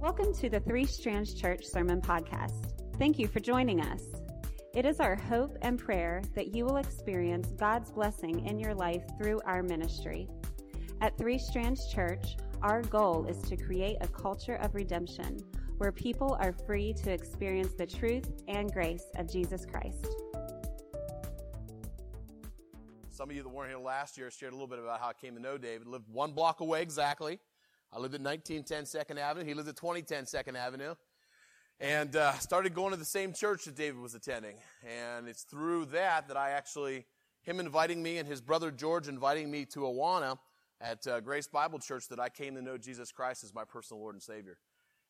Welcome to the Three Strands Church Sermon Podcast. Thank you for joining us. It is our hope and prayer that you will experience God's blessing in your life through our ministry. At Three Strands Church, our goal is to create a culture of redemption where people are free to experience the truth and grace of Jesus Christ. Some of you that weren't here last year shared a little bit about how I came to know David. Lived one block away exactly. I lived at 1910 Second Avenue. He lived at 2010 Second Avenue. And uh, started going to the same church that David was attending. And it's through that that I actually, him inviting me and his brother George inviting me to Awana at uh, Grace Bible Church that I came to know Jesus Christ as my personal Lord and Savior.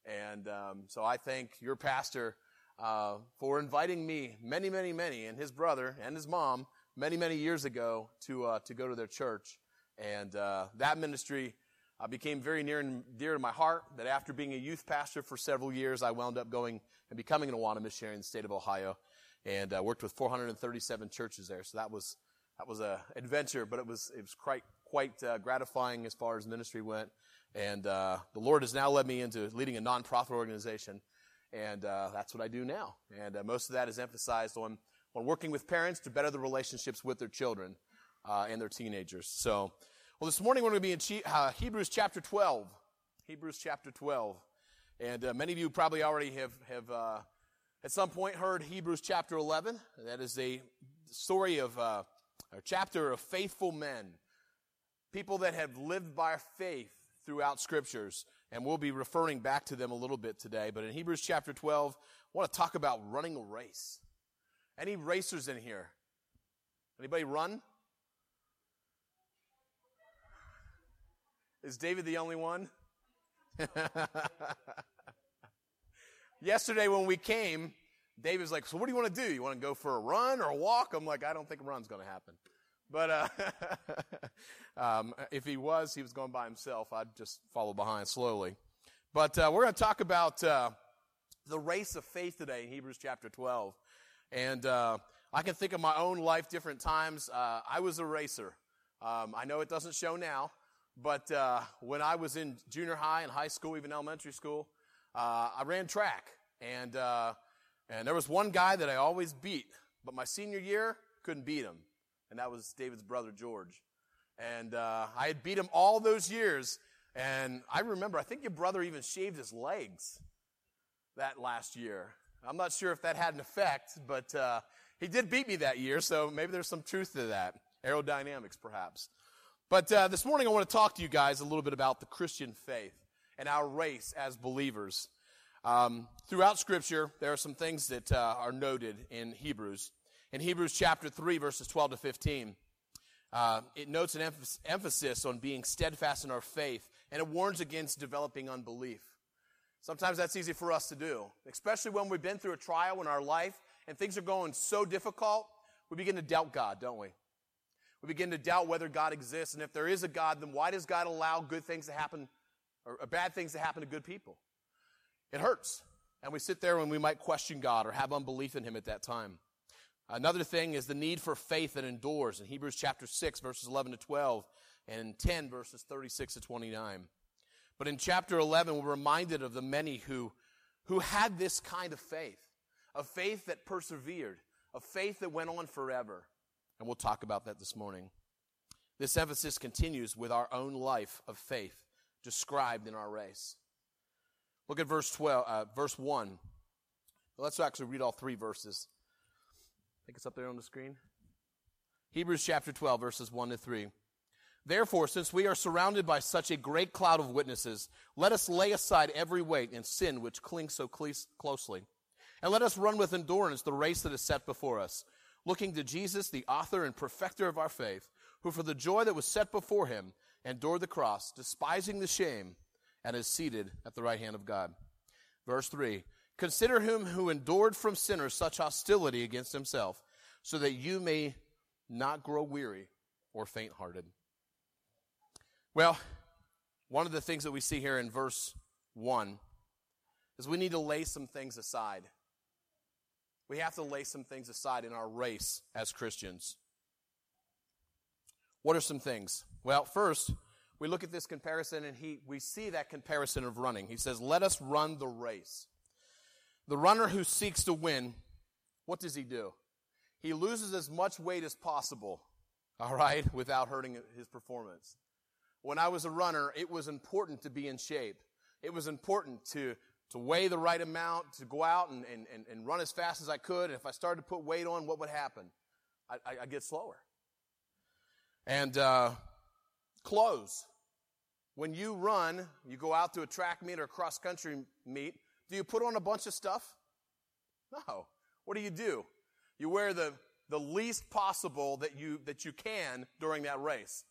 And um, so I thank your pastor uh, for inviting me, many, many, many, and his brother and his mom many, many years ago to, uh, to go to their church. And, uh, that ministry, uh, became very near and dear to my heart that after being a youth pastor for several years, I wound up going and becoming an Awana missionary in the state of Ohio and uh, worked with 437 churches there. So that was, that was a adventure, but it was, it was quite, quite uh, gratifying as far as ministry went. And, uh, the Lord has now led me into leading a nonprofit organization. And, uh, that's what I do now. And, uh, most of that is emphasized on on working with parents to better the relationships with their children uh, and their teenagers. So, well, this morning we're going to be in uh, Hebrews chapter 12. Hebrews chapter 12. And uh, many of you probably already have, have uh, at some point heard Hebrews chapter 11. That is a story of uh, a chapter of faithful men, people that have lived by faith throughout scriptures. And we'll be referring back to them a little bit today. But in Hebrews chapter 12, I want to talk about running a race. Any racers in here? Anybody run? Is David the only one? Yesterday when we came, David was like, so what do you want to do? You want to go for a run or a walk? I'm like, I don't think a run's going to happen. But, uh, um, if he was, he was going by himself. I'd just follow behind slowly. But, uh, we're going to talk about, uh, the race of faith today in Hebrews chapter 12. And uh, I can think of my own life different times. Uh, I was a racer. Um, I know it doesn't show now, but uh, when I was in junior high and high school, even elementary school, uh, I ran track, and uh, and there was one guy that I always beat, but my senior year couldn't beat him, and that was David's brother George. And uh, I had beat him all those years, and I remember I think your brother even shaved his legs that last year. I'm not sure if that had an effect, but uh, he did beat me that year, so maybe there's some truth to that. Aerodynamics, perhaps. But uh, this morning, I want to talk to you guys a little bit about the Christian faith and our race as believers. Um, throughout Scripture, there are some things that uh, are noted in Hebrews. In Hebrews chapter 3, verses 12 to 15, uh, it notes an emphasis on being steadfast in our faith, and it warns against developing unbelief. Sometimes that's easy for us to do, especially when we've been through a trial in our life and things are going so difficult, we begin to doubt God, don't we? We begin to doubt whether God exists, and if there is a God, then why does God allow good things to happen, or bad things to happen to good people? It hurts. And we sit there and we might question God or have unbelief in Him at that time. Another thing is the need for faith that endures in Hebrews chapter 6 verses 11 to 12 and 10 verses 36 to 29. But in chapter 11, we're reminded of the many who, who had this kind of faith, a faith that persevered, a faith that went on forever. And we'll talk about that this morning. This emphasis continues with our own life of faith described in our race. Look at verse 12, uh, verse 1. Let's actually read all three verses. I think it's up there on the screen. Hebrews chapter 12, verses 1 to 3. Therefore, since we are surrounded by such a great cloud of witnesses, let us lay aside every weight and sin which clings so closely. And let us run with endurance the race that is set before us, looking to Jesus, the author and perfecter of our faith, who for the joy that was set before him endured the cross, despising the shame, and is seated at the right hand of God. Verse 3 Consider him who endured from sinners such hostility against himself, so that you may not grow weary or faint hearted. Well, one of the things that we see here in verse 1 is we need to lay some things aside. We have to lay some things aside in our race as Christians. What are some things? Well, first, we look at this comparison and he, we see that comparison of running. He says, let us run the race. The runner who seeks to win, what does he do? He loses as much weight as possible, all right, without hurting his performance. When I was a runner, it was important to be in shape. It was important to, to weigh the right amount, to go out and, and, and, run as fast as I could. And if I started to put weight on, what would happen? I, I, I get slower. And uh, clothes. When you run, you go out to a track meet or a cross country meet, do you put on a bunch of stuff? No. What do you do? You wear the, the least possible that you, that you can during that race.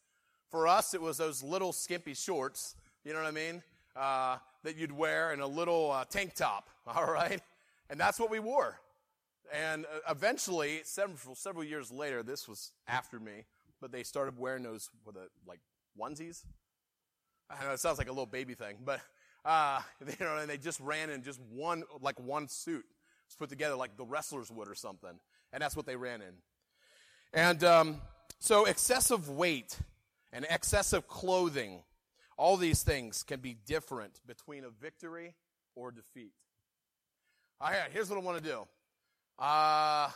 For us, it was those little skimpy shorts, you know what I mean? Uh, that you'd wear and a little uh, tank top, all right? And that's what we wore. And uh, eventually, several, several years later, this was after me, but they started wearing those with a, like onesies. I know it sounds like a little baby thing, but uh, you know, and they just ran in just one like one suit. It's put together like the wrestlers would or something, and that's what they ran in. And um, so excessive weight and excessive clothing, all these things can be different between a victory or defeat. All right, here's what I want to do. Uh,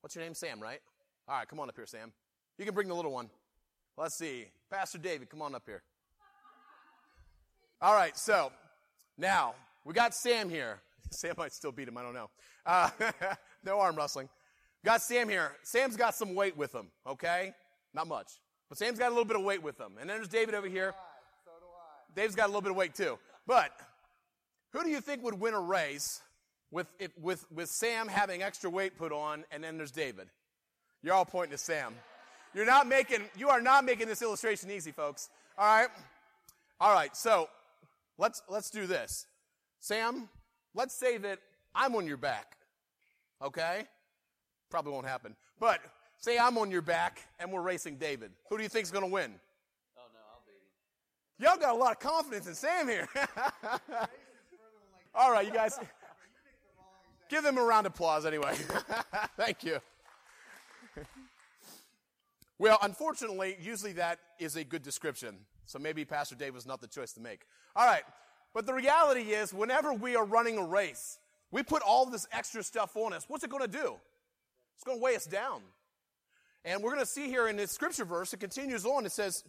what's your name? Sam, right? All right, come on up here, Sam. You can bring the little one. Let's see. Pastor David, come on up here. All right, so now we got Sam here. Sam might still beat him, I don't know. Uh, no arm wrestling. Got Sam here. Sam's got some weight with him, okay? Not much. But Sam's got a little bit of weight with him. And then there's David over here. Dave's got a little bit of weight too. But who do you think would win a race with, it, with, with Sam having extra weight put on and then there's David? You're all pointing to Sam. You're not making, you are not making this illustration easy, folks. All right? All right, so let's, let's do this. Sam, let's say that I'm on your back. Okay? Probably won't happen. But say I'm on your back and we're racing David. Who do you think's going to win? Oh no, I'll beat him. Y'all got a lot of confidence in Sam here. All right, you guys. Give them a round of applause anyway. Thank you. Well, unfortunately, usually that is a good description. So maybe Pastor Dave was not the choice to make. All right. But the reality is, whenever we are running a race, we put all this extra stuff on us. What's it going to do? It's going to weigh us down. And we're going to see here in this scripture verse, it continues on. It says,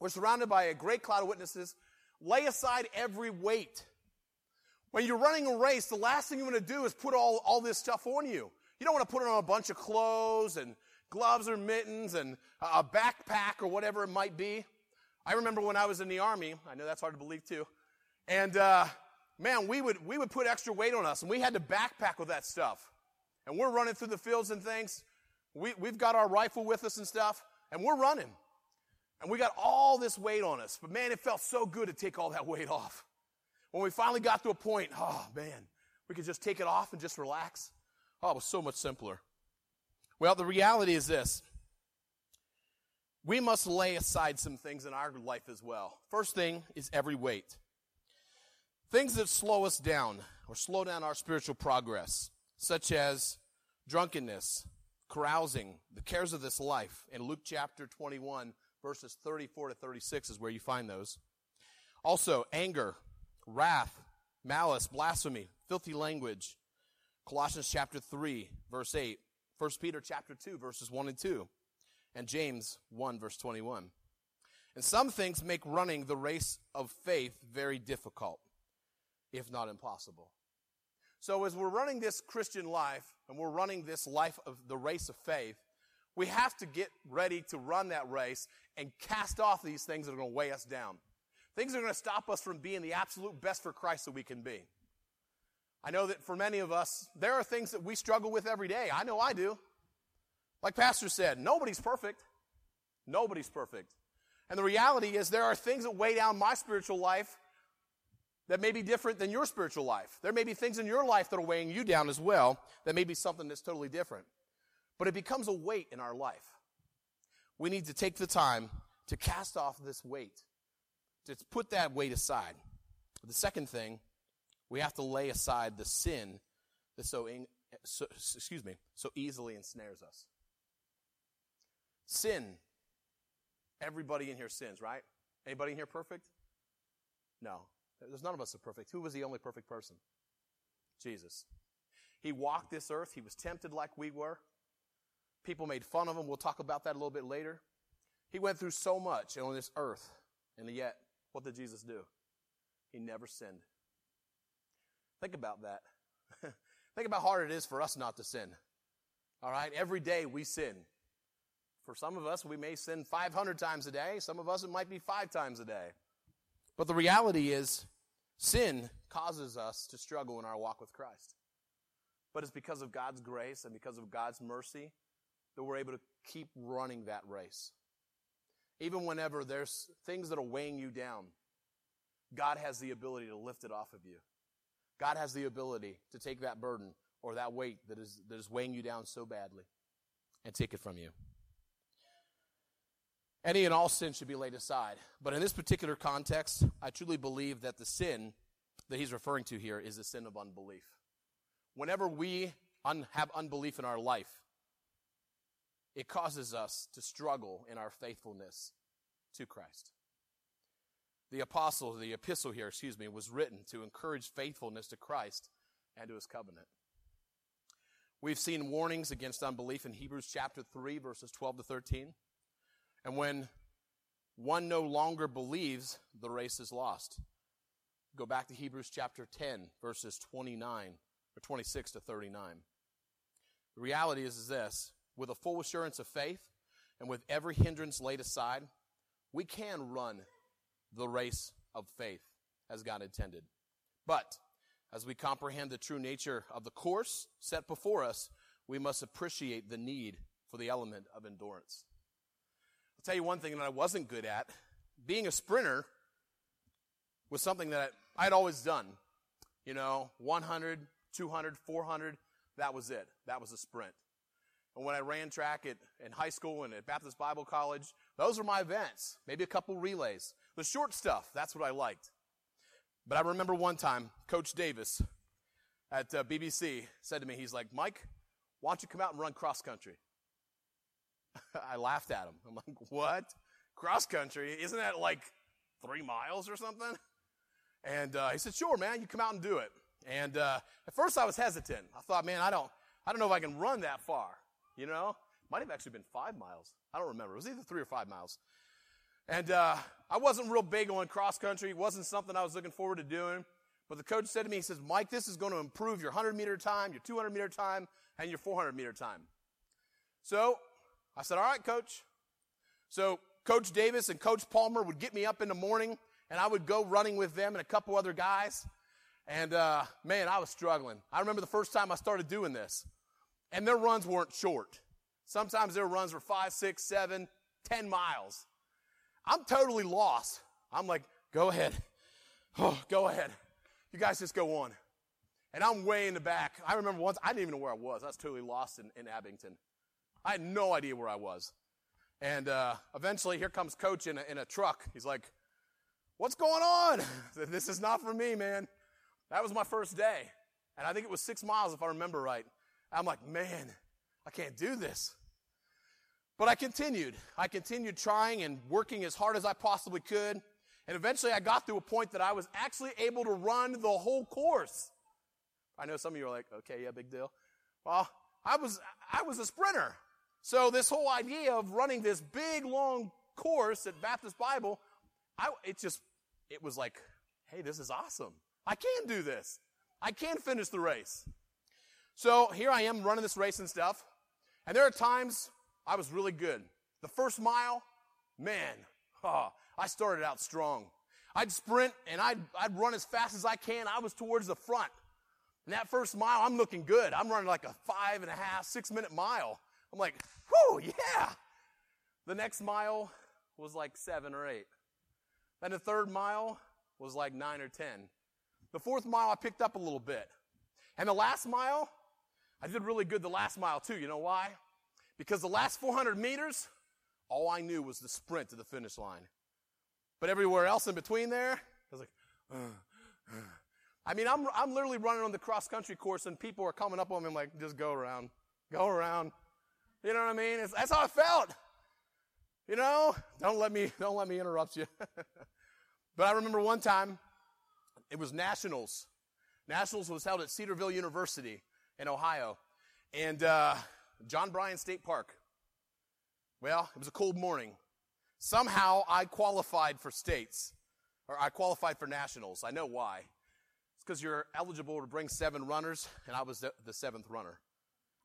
We're surrounded by a great cloud of witnesses. Lay aside every weight. When you're running a race, the last thing you want to do is put all, all this stuff on you. You don't want to put it on a bunch of clothes and gloves or mittens and a backpack or whatever it might be. I remember when I was in the army, I know that's hard to believe too, and uh, man, we would, we would put extra weight on us and we had to backpack with that stuff. And we're running through the fields and things. We, we've got our rifle with us and stuff, and we're running. And we got all this weight on us. But man, it felt so good to take all that weight off. When we finally got to a point, oh man, we could just take it off and just relax. Oh, it was so much simpler. Well, the reality is this. We must lay aside some things in our life as well. First thing is every weight. Things that slow us down or slow down our spiritual progress, such as drunkenness, carousing, the cares of this life. In Luke chapter 21, verses 34 to 36 is where you find those. Also, anger, wrath, malice, blasphemy, filthy language. Colossians chapter 3, verse 8. 1 Peter chapter 2 verses 1 and 2 and James 1 verse 21. And some things make running the race of faith very difficult, if not impossible. So as we're running this Christian life and we're running this life of the race of faith, we have to get ready to run that race and cast off these things that are going to weigh us down. Things that are going to stop us from being the absolute best for Christ that we can be. I know that for many of us, there are things that we struggle with every day. I know I do. Like Pastor said, nobody's perfect. Nobody's perfect. And the reality is there are things that weigh down my spiritual life that may be different than your spiritual life. There may be things in your life that are weighing you down as well that may be something that's totally different. But it becomes a weight in our life. We need to take the time to cast off this weight, to put that weight aside. The second thing we have to lay aside the sin that so, in, so excuse me, so easily ensnares us. Sin. Everybody in here sins, right? Anybody in here perfect? No. There's none of us are perfect. Who was the only perfect person? Jesus. He walked this earth. He was tempted like we were. People made fun of him. We'll talk about that a little bit later. He went through so much on this earth. And yet, what did Jesus do? He never sinned. Think about that. Think about how hard it is for us not to sin. All right? Every day we sin. For some of us, we may sin 500 times a day. Some of us, it might be five times a day. But the reality is, sin causes us to struggle in our walk with Christ. But it's because of God's grace and because of God's mercy that we're able to keep running that race. Even whenever there's things that are weighing you down, God has the ability to lift it off of you. God has the ability to take that burden or that weight that is, that is weighing you down so badly and take it from you. Any and all sin should be laid aside. But in this particular context, I truly believe that the sin that he's referring to here is the sin of unbelief. Whenever we un- have unbelief in our life, it causes us to struggle in our faithfulness to Christ. The apostle, the epistle here, excuse me, was written to encourage faithfulness to Christ and to his covenant. We've seen warnings against unbelief in Hebrews chapter 3, verses 12 to 13. And when one no longer believes, the race is lost. Go back to Hebrews chapter 10, verses 29 or 26 to 39. The reality is, is this with a full assurance of faith and with every hindrance laid aside, we can run the race of faith as God intended. But as we comprehend the true nature of the course set before us, we must appreciate the need for the element of endurance. I'll tell you one thing that I wasn't good at. Being a sprinter was something that I'd always done. You know, 100, 200, 400, that was it. That was a sprint. And when I ran track at, in high school and at Baptist Bible College, those were my events. Maybe a couple relays. The short stuff, that's what I liked. But I remember one time, Coach Davis at uh, BBC said to me, he's like, Mike, why don't you come out and run cross country? I laughed at him. I'm like, what? Cross country? Isn't that like three miles or something? And uh, he said, sure, man, you come out and do it. And uh, at first I was hesitant. I thought, man, I don't, I don't know if I can run that far. You know, might have actually been five miles. I don't remember. It was either three or five miles. And uh, I wasn't real big on cross country. It wasn't something I was looking forward to doing. But the coach said to me, he says, Mike, this is going to improve your 100 meter time, your 200 meter time, and your 400 meter time. So I said, all right, coach. So Coach Davis and Coach Palmer would get me up in the morning, and I would go running with them and a couple other guys. And uh, man, I was struggling. I remember the first time I started doing this, and their runs weren't short. Sometimes their runs were five, six, seven, ten miles. I'm totally lost. I'm like, go ahead. Oh, go ahead. You guys just go on. And I'm way in the back. I remember once, I didn't even know where I was. I was totally lost in, in Abington. I had no idea where I was. And uh, eventually, here comes Coach in a, in a truck. He's like, What's going on? this is not for me, man. That was my first day. And I think it was six miles, if I remember right. I'm like, Man, I can't do this. But I continued. I continued trying and working as hard as I possibly could. And eventually I got to a point that I was actually able to run the whole course. I know some of you are like, okay, yeah, big deal. Well, I was, I was a sprinter. So this whole idea of running this big long course at Baptist Bible, I, it just, it was like, hey, this is awesome. I can do this. I can finish the race. So here I am running this race and stuff. And there are times I was really good. The first mile, man, oh, I started out strong. I'd sprint and I'd, I'd run as fast as I can. I was towards the front. And that first mile, I'm looking good. I'm running like a five and a half, six minute mile. I'm like, whoo, yeah. The next mile was like seven or eight. Then the third mile was like nine or ten. The fourth mile, I picked up a little bit. And the last mile, I did really good the last mile too. You know why? Because the last 400 meters, all I knew was the sprint to the finish line. But everywhere else in between there, I was like, uh, uh. I mean, I'm, I'm literally running on the cross country course and people are coming up on me. Like, just go around, go around. You know what I mean? It's, that's how I felt. You know, don't let me, don't let me interrupt you. but I remember one time, it was Nationals. Nationals was held at Cedarville University in Ohio. And, uh, John Bryan State Park. Well, it was a cold morning. Somehow I qualified for states, or I qualified for nationals. I know why. It's because you're eligible to bring seven runners, and I was the, the seventh runner.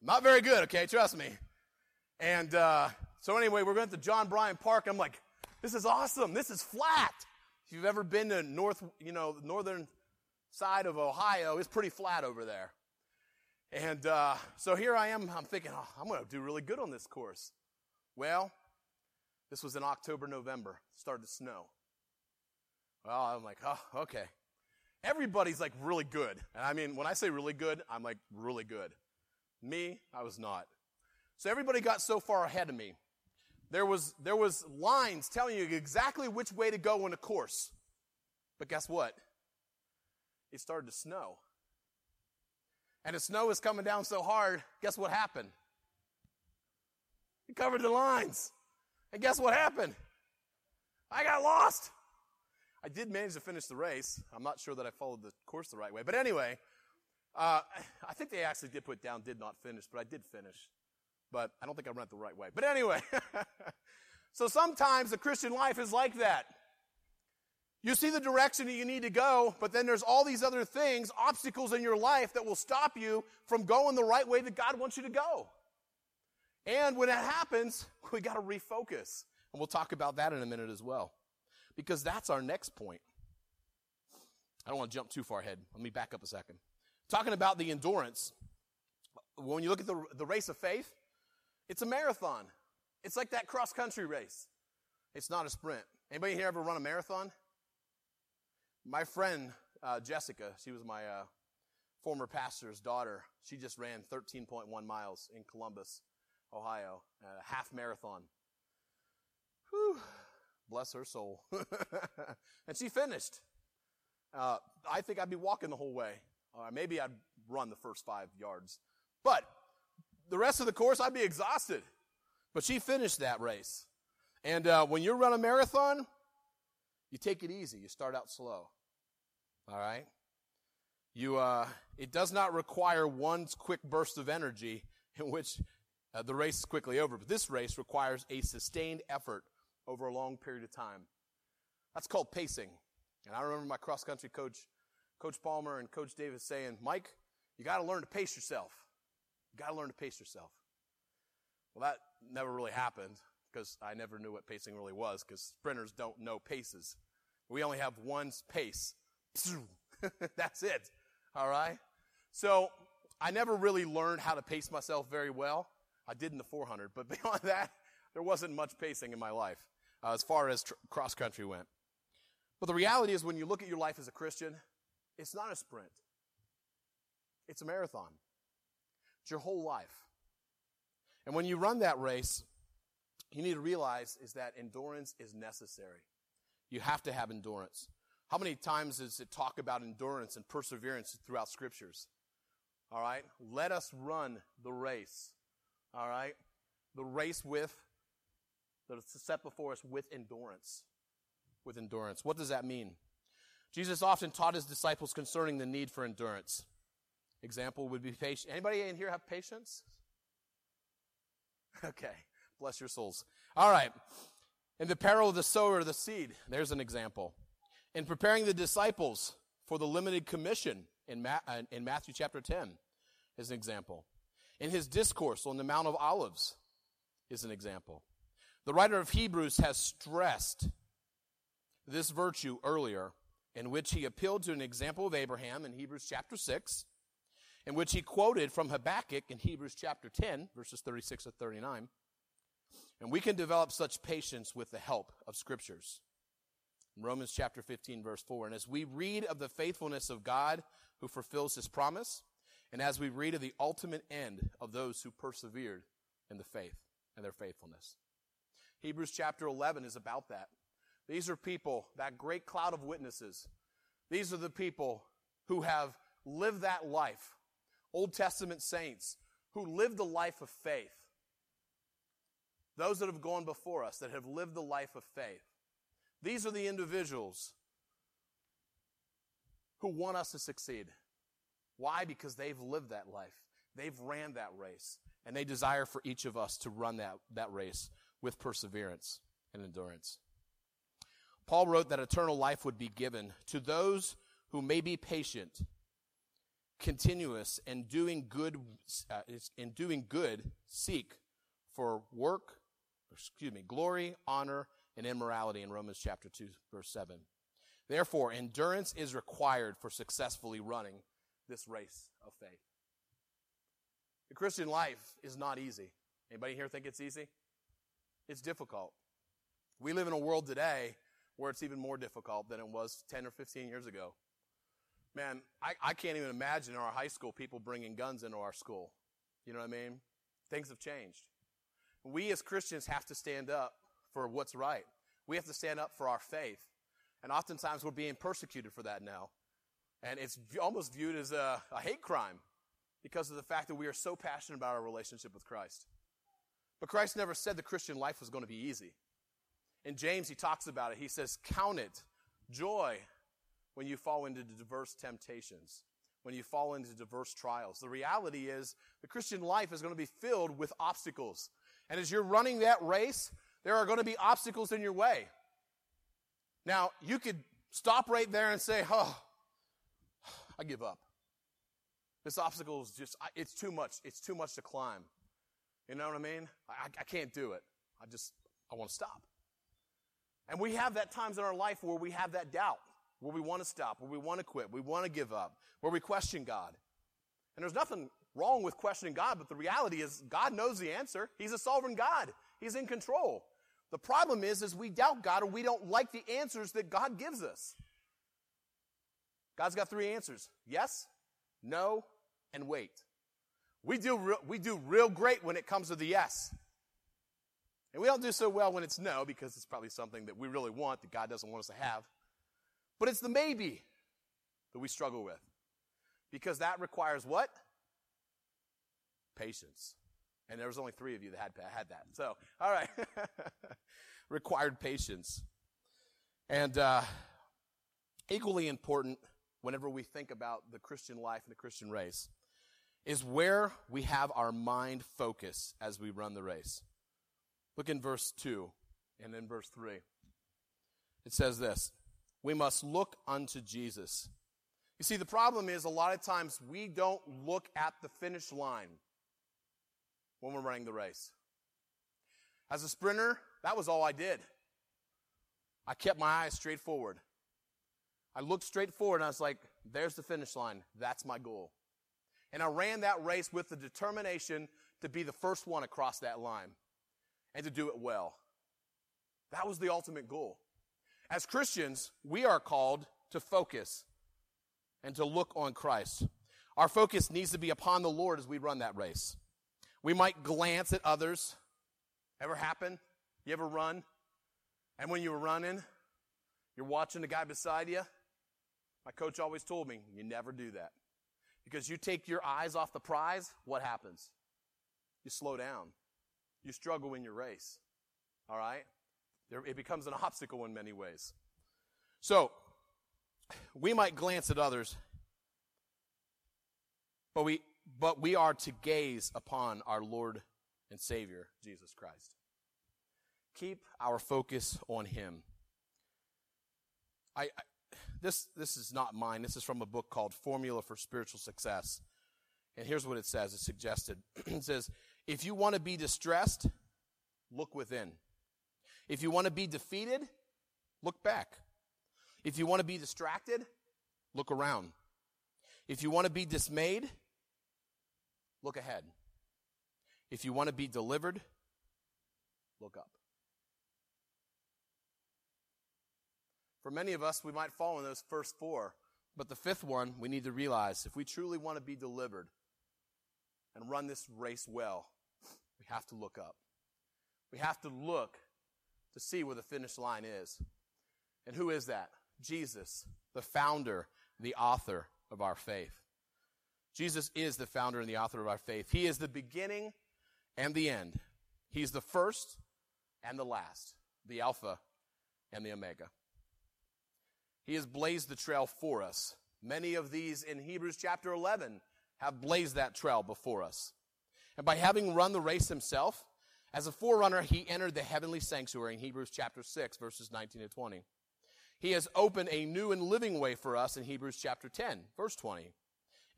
Not very good, okay? Trust me. And uh, so anyway, we're going to John Bryan Park. I'm like, this is awesome. This is flat. If you've ever been to north, you know, northern side of Ohio, it's pretty flat over there. And uh, so here I am. I'm thinking, oh, I'm going to do really good on this course. Well, this was in October, November. Started to snow. Well, I'm like, oh, okay. Everybody's like really good. And I mean, when I say really good, I'm like really good. Me, I was not. So everybody got so far ahead of me. There was, there was lines telling you exactly which way to go in a course. But guess what? It started to snow. And the snow was coming down so hard, guess what happened? It covered the lines. And guess what happened? I got lost. I did manage to finish the race. I'm not sure that I followed the course the right way. But anyway, uh, I think they actually did put down did not finish, but I did finish. But I don't think I ran it the right way. But anyway, so sometimes the Christian life is like that. You see the direction that you need to go, but then there's all these other things, obstacles in your life that will stop you from going the right way that God wants you to go. And when that happens, we got to refocus. And we'll talk about that in a minute as well. Because that's our next point. I don't want to jump too far ahead. Let me back up a second. Talking about the endurance, when you look at the, the race of faith, it's a marathon. It's like that cross country race. It's not a sprint. Anybody here ever run a marathon? My friend, uh, Jessica, she was my uh, former pastor's daughter. She just ran 13.1 miles in Columbus Ohio, a half marathon. Whew, bless her soul. and she finished. Uh, I think I'd be walking the whole way. Or maybe I'd run the first five yards. But the rest of the course, I'd be exhausted. But she finished that race. And uh, when you run a marathon, you take it easy. You start out slow. All right? You, uh, it does not require one quick burst of energy in which uh, the race is quickly over, but this race requires a sustained effort over a long period of time. That's called pacing. And I remember my cross country coach, Coach Palmer and Coach Davis saying, Mike, you got to learn to pace yourself. You got to learn to pace yourself. Well, that never really happened because I never knew what pacing really was because sprinters don't know paces. We only have one pace. That's it. All right. So I never really learned how to pace myself very well. I did in the 400, but beyond that, there wasn't much pacing in my life uh, as far as tr- cross country went. But the reality is, when you look at your life as a Christian, it's not a sprint. It's a marathon. It's your whole life. And when you run that race, you need to realize is that endurance is necessary. You have to have endurance. How many times does it talk about endurance and perseverance throughout scriptures? All right. Let us run the race. All right? The race with, that's set before us with endurance. With endurance. What does that mean? Jesus often taught his disciples concerning the need for endurance. Example would be patience. Anybody in here have patience? Okay. Bless your souls. All right. In the parable of the sower of the seed, there's an example. In preparing the disciples for the limited commission in, Ma- uh, in Matthew chapter 10 is an example in his discourse on the Mount of Olives is an example. The writer of Hebrews has stressed this virtue earlier, in which he appealed to an example of Abraham in Hebrews chapter 6, in which he quoted from Habakkuk in Hebrews chapter 10, verses 36 to 39. And we can develop such patience with the help of scriptures. Romans chapter 15, verse 4. And as we read of the faithfulness of God who fulfills his promise, and as we read of the ultimate end of those who persevered in the faith and their faithfulness. Hebrews chapter 11 is about that. These are people, that great cloud of witnesses. These are the people who have lived that life. Old Testament saints who lived the life of faith. Those that have gone before us, that have lived the life of faith. These are the individuals who want us to succeed. Why? Because they've lived that life. They've ran that race. And they desire for each of us to run that, that race with perseverance and endurance. Paul wrote that eternal life would be given to those who may be patient, continuous, and doing good, uh, in doing good, seek for work, excuse me, glory, honor, and immorality in Romans chapter 2, verse 7. Therefore, endurance is required for successfully running this race of faith. The Christian life is not easy. Anybody here think it's easy? It's difficult. We live in a world today where it's even more difficult than it was 10 or 15 years ago. Man, I, I can't even imagine in our high school people bringing guns into our school. You know what I mean? Things have changed. We as Christians have to stand up for what's right. We have to stand up for our faith. And oftentimes we're being persecuted for that now. And it's almost viewed as a, a hate crime because of the fact that we are so passionate about our relationship with Christ. But Christ never said the Christian life was going to be easy. In James, he talks about it. He says, Count it joy when you fall into diverse temptations, when you fall into diverse trials. The reality is the Christian life is going to be filled with obstacles. And as you're running that race, there are going to be obstacles in your way. Now, you could stop right there and say, Oh, I give up. This obstacle is just, it's too much. It's too much to climb. You know what I mean? I, I can't do it. I just, I want to stop. And we have that times in our life where we have that doubt, where we want to stop, where we want to quit, we want to give up, where we question God. And there's nothing wrong with questioning God, but the reality is God knows the answer. He's a sovereign God. He's in control. The problem is, is we doubt God or we don't like the answers that God gives us. God's got three answers. Yes, no, and wait. We do, re- we do real great when it comes to the yes. And we don't do so well when it's no, because it's probably something that we really want that God doesn't want us to have. But it's the maybe that we struggle with. Because that requires what? Patience. And there was only three of you that had, had that. So, all right. required patience. And uh, equally important whenever we think about the Christian life and the Christian race is where we have our mind focus as we run the race. Look in verse 2 and then verse 3. It says this We must look unto Jesus. You see, the problem is a lot of times we don't look at the finish line when we're running the race. As a sprinter, that was all I did. I kept my eyes straight forward. I looked straight forward and I was like, there's the finish line. That's my goal. And I ran that race with the determination to be the first one across that line and to do it well. That was the ultimate goal. As Christians, we are called to focus and to look on Christ. Our focus needs to be upon the Lord as we run that race. We might glance at others. Ever happen? You ever run? And when you were running, you're watching the guy beside you. My coach always told me, you never do that. Because you take your eyes off the prize, what happens? You slow down. You struggle in your race. All right? There, it becomes an obstacle in many ways. So, we might glance at others, but we, but we are to gaze upon our Lord and Savior, Jesus Christ. Keep our focus on Him. I, I this, this is not mine. This is from a book called Formula for Spiritual Success. And here's what it says. It's suggested. it says, if you want to be distressed, look within. If you want to be defeated, look back. If you want to be distracted, look around. If you want to be dismayed, look ahead. If you want to be delivered, look up. For many of us, we might fall in those first four. But the fifth one, we need to realize if we truly want to be delivered and run this race well, we have to look up. We have to look to see where the finish line is. And who is that? Jesus, the founder, the author of our faith. Jesus is the founder and the author of our faith. He is the beginning and the end. He's the first and the last, the Alpha and the Omega. He has blazed the trail for us. Many of these in Hebrews chapter 11 have blazed that trail before us. And by having run the race himself, as a forerunner, he entered the heavenly sanctuary in Hebrews chapter 6, verses 19 to 20. He has opened a new and living way for us in Hebrews chapter 10, verse 20.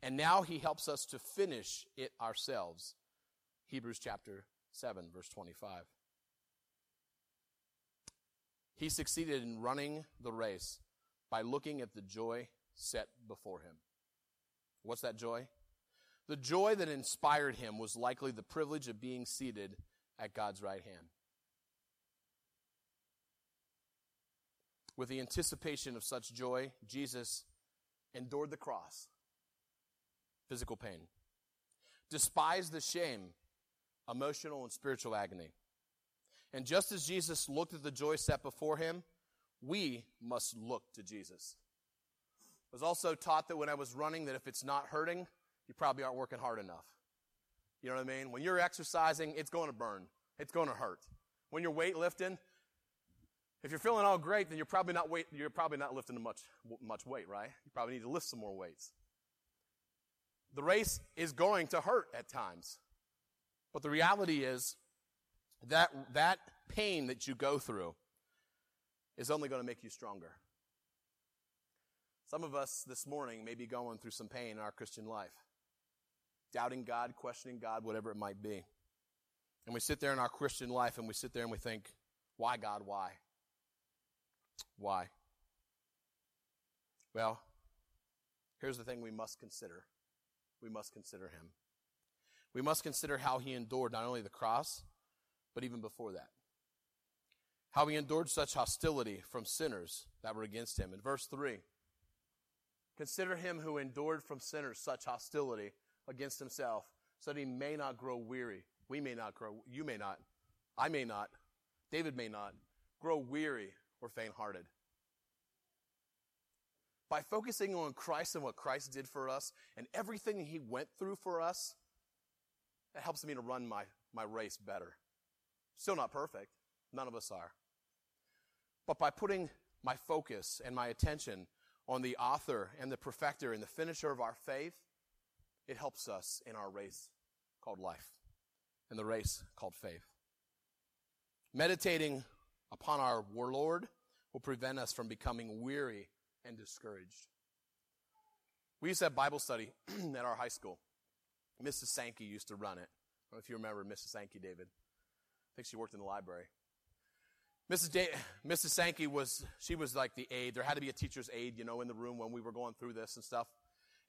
And now he helps us to finish it ourselves. Hebrews chapter 7, verse 25. He succeeded in running the race by looking at the joy set before him. What's that joy? The joy that inspired him was likely the privilege of being seated at God's right hand. With the anticipation of such joy, Jesus endured the cross, physical pain, Despise the shame, emotional and spiritual agony. And just as Jesus looked at the joy set before him, we must look to Jesus. I was also taught that when I was running that if it's not hurting, you probably aren't working hard enough. You know what I mean? When you're exercising, it's going to burn. It's going to hurt. When you're weightlifting, if you're feeling all great, then you're probably not weight, you're probably not lifting much, much weight, right? You probably need to lift some more weights. The race is going to hurt at times. But the reality is that, that pain that you go through is only going to make you stronger. Some of us this morning may be going through some pain in our Christian life doubting God, questioning God, whatever it might be. And we sit there in our Christian life and we sit there and we think, why God, why? Why? Well, here's the thing we must consider. We must consider him. We must consider how he endured not only the cross, but even before that. How he endured such hostility from sinners that were against him. In verse 3, consider him who endured from sinners such hostility against himself, so that he may not grow weary. We may not grow, you may not, I may not, David may not grow weary or faint hearted. By focusing on Christ and what Christ did for us and everything he went through for us, it helps me to run my, my race better. Still not perfect. None of us are. But by putting my focus and my attention on the author and the perfecter and the finisher of our faith, it helps us in our race called life and the race called faith. Meditating upon our Lord will prevent us from becoming weary and discouraged. We used to have Bible study at our high school. Mrs. Sankey used to run it. I don't know if you remember Mrs. Sankey, David. I think she worked in the library. Mrs. Da- Mrs. Sankey was, she was like the aide. There had to be a teacher's aide, you know, in the room when we were going through this and stuff.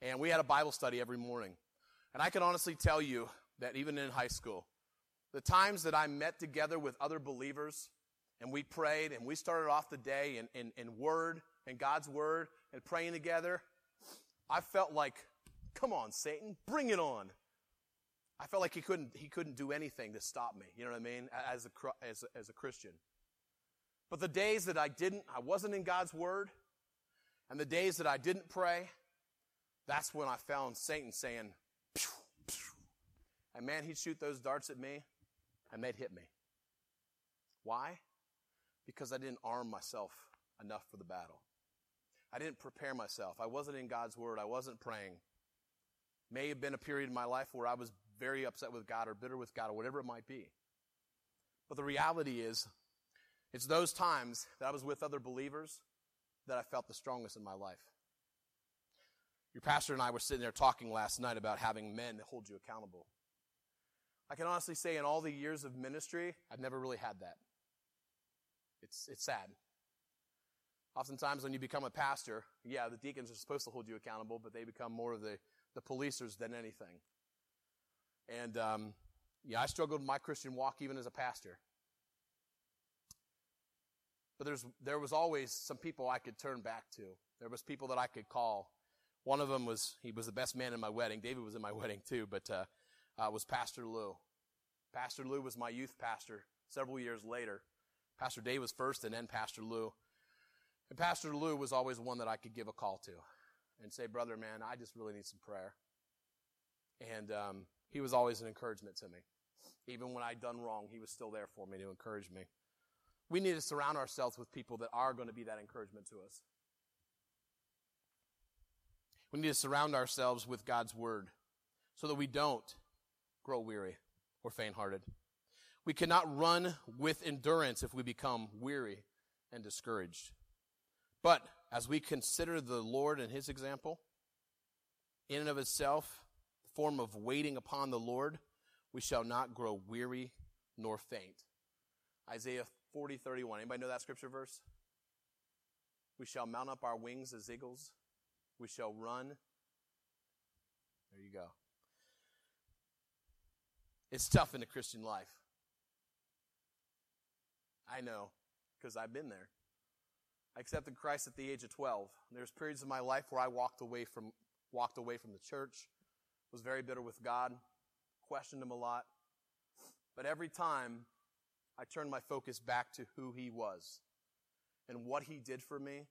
And we had a Bible study every morning. And I can honestly tell you that even in high school, the times that I met together with other believers and we prayed and we started off the day in, in, in word and God's word and praying together, I felt like, come on, Satan, bring it on. I felt like he couldn't, he couldn't do anything to stop me. You know what I mean? As a, as a, as a Christian. But the days that I didn't, I wasn't in God's word, and the days that I didn't pray, that's when I found Satan saying, pew, pew. and man, he'd shoot those darts at me, and they'd hit me. Why? Because I didn't arm myself enough for the battle. I didn't prepare myself. I wasn't in God's word. I wasn't praying. May have been a period in my life where I was very upset with God or bitter with God or whatever it might be. But the reality is, it's those times that I was with other believers that I felt the strongest in my life. Your pastor and I were sitting there talking last night about having men that hold you accountable. I can honestly say in all the years of ministry, I've never really had that. It's, it's sad. Oftentimes when you become a pastor, yeah, the deacons are supposed to hold you accountable, but they become more of the, the policers than anything. And, um, yeah, I struggled with my Christian walk even as a pastor. But there's, there was always some people I could turn back to. There was people that I could call. One of them was, he was the best man in my wedding. David was in my wedding too, but, uh, uh, was Pastor Lou. Pastor Lou was my youth pastor several years later. Pastor Dave was first and then Pastor Lou. And Pastor Lou was always one that I could give a call to and say, brother, man, I just really need some prayer. And, um, he was always an encouragement to me. Even when I'd done wrong, He was still there for me to encourage me. We need to surround ourselves with people that are going to be that encouragement to us. We need to surround ourselves with God's Word so that we don't grow weary or faint hearted. We cannot run with endurance if we become weary and discouraged. But as we consider the Lord and His example, in and of itself, the form of waiting upon the Lord, we shall not grow weary nor faint. Isaiah 40, 31. Anybody know that scripture verse? We shall mount up our wings as eagles. We shall run. There you go. It's tough in the Christian life. I know, because I've been there. I accepted Christ at the age of 12. There's periods of my life where I walked away from walked away from the church, was very bitter with God, questioned him a lot. But every time I turned my focus back to who he was and what he did for me,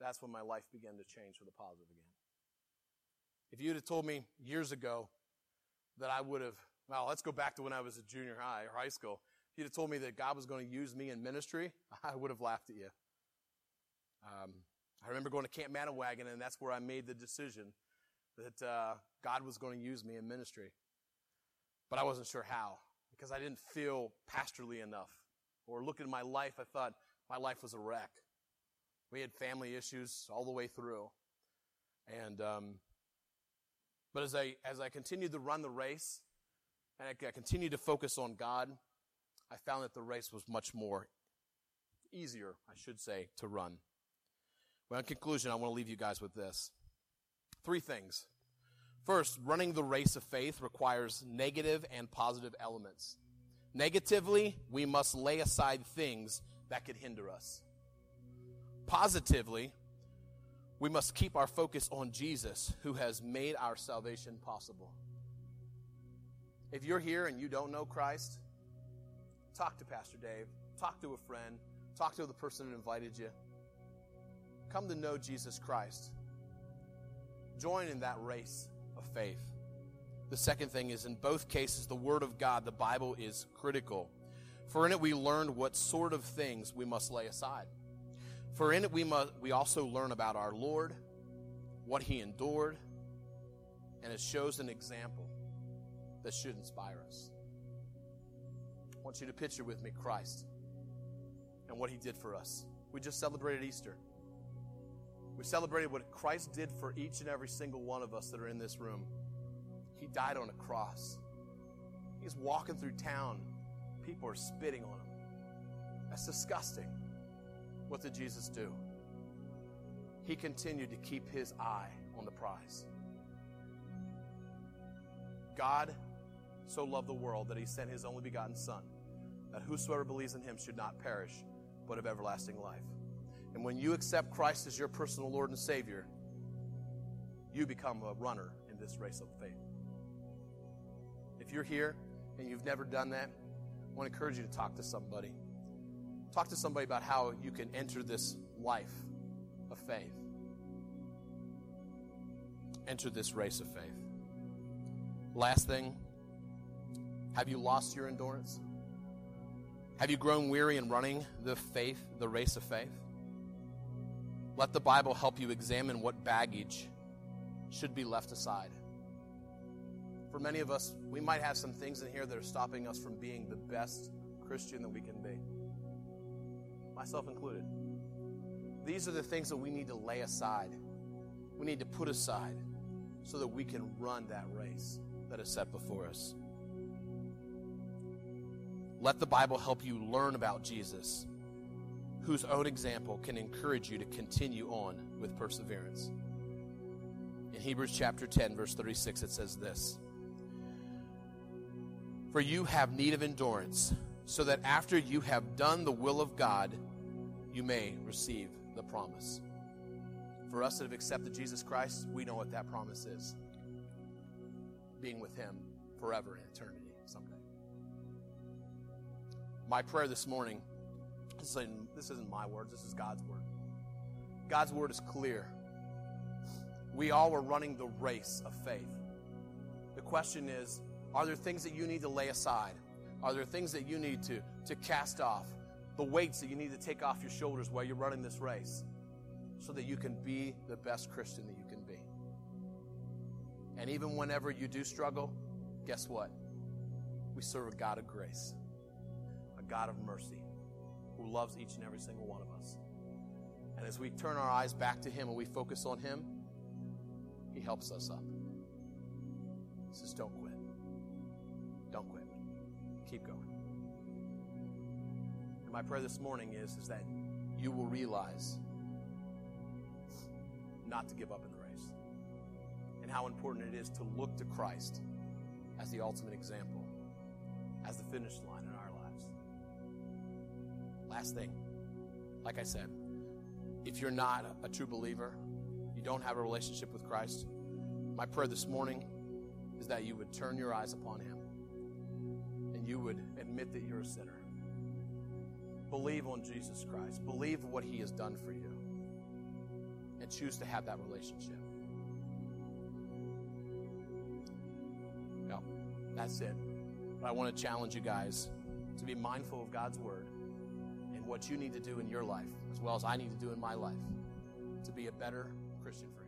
that's when my life began to change for the positive again. If you'd have told me years ago that I would have, well, let's go back to when I was a junior high or high school. If you'd have told me that God was going to use me in ministry, I would have laughed at you. Um, I remember going to Camp Manawagon, and that's where I made the decision that uh, God was going to use me in ministry. But I wasn't sure how because I didn't feel pastorally enough. Or looking at my life, I thought my life was a wreck. We had family issues all the way through, and um, but as I as I continued to run the race, and I, I continued to focus on God, I found that the race was much more easier, I should say, to run. Well, in conclusion, I want to leave you guys with this. Three things. First, running the race of faith requires negative and positive elements. Negatively, we must lay aside things that could hinder us. Positively, we must keep our focus on Jesus, who has made our salvation possible. If you're here and you don't know Christ, talk to Pastor Dave, talk to a friend, talk to the person who invited you come to know Jesus Christ. Join in that race of faith. The second thing is in both cases, the Word of God, the Bible, is critical. For in it we learn what sort of things we must lay aside. For in it we, must, we also learn about our Lord, what He endured, and it shows an example that should inspire us. I want you to picture with me Christ and what He did for us. We just celebrated Easter. We celebrated what Christ did for each and every single one of us that are in this room. He died on a cross. He's walking through town. People are spitting on him. That's disgusting. What did Jesus do? He continued to keep his eye on the prize. God so loved the world that he sent his only begotten Son, that whosoever believes in him should not perish, but have everlasting life. And when you accept Christ as your personal Lord and Savior, you become a runner in this race of faith. If you're here and you've never done that, I want to encourage you to talk to somebody. Talk to somebody about how you can enter this life of faith. Enter this race of faith. Last thing, have you lost your endurance? Have you grown weary in running the faith, the race of faith? Let the Bible help you examine what baggage should be left aside. For many of us, we might have some things in here that are stopping us from being the best Christian that we can be, myself included. These are the things that we need to lay aside, we need to put aside so that we can run that race that is set before us. Let the Bible help you learn about Jesus whose own example can encourage you to continue on with perseverance. In Hebrews chapter 10, verse 36, it says this For you have need of endurance, so that after you have done the will of God, you may receive the promise. For us that have accepted Jesus Christ, we know what that promise is being with Him forever in eternity. My prayer this morning this isn't, this isn't my words, this is God's word. God's word is clear. We all are running the race of faith. The question is, Are there things that you need to lay aside? Are there things that you need to, to cast off? The weights that you need to take off your shoulders while you're running this race so that you can be the best Christian that you can be. And even whenever you do struggle, guess what? We serve a God of grace, God of mercy, who loves each and every single one of us. And as we turn our eyes back to Him and we focus on Him, He helps us up. He says, Don't quit. Don't quit. Keep going. And my prayer this morning is, is that you will realize not to give up in the race and how important it is to look to Christ as the ultimate example, as the finish line. Last thing, like I said, if you're not a, true believer, you don't have a relationship with Christ, my prayer this morning is that you would turn your eyes upon Him and you would admit that you're a sinner. Believe on Jesus Christ, believe what He has done for you, and choose to have that relationship. No, that's it. But I want to challenge you guys to be mindful of God's Word what you need to do in your life, as well as I need to do in my life, to be a better Christian for.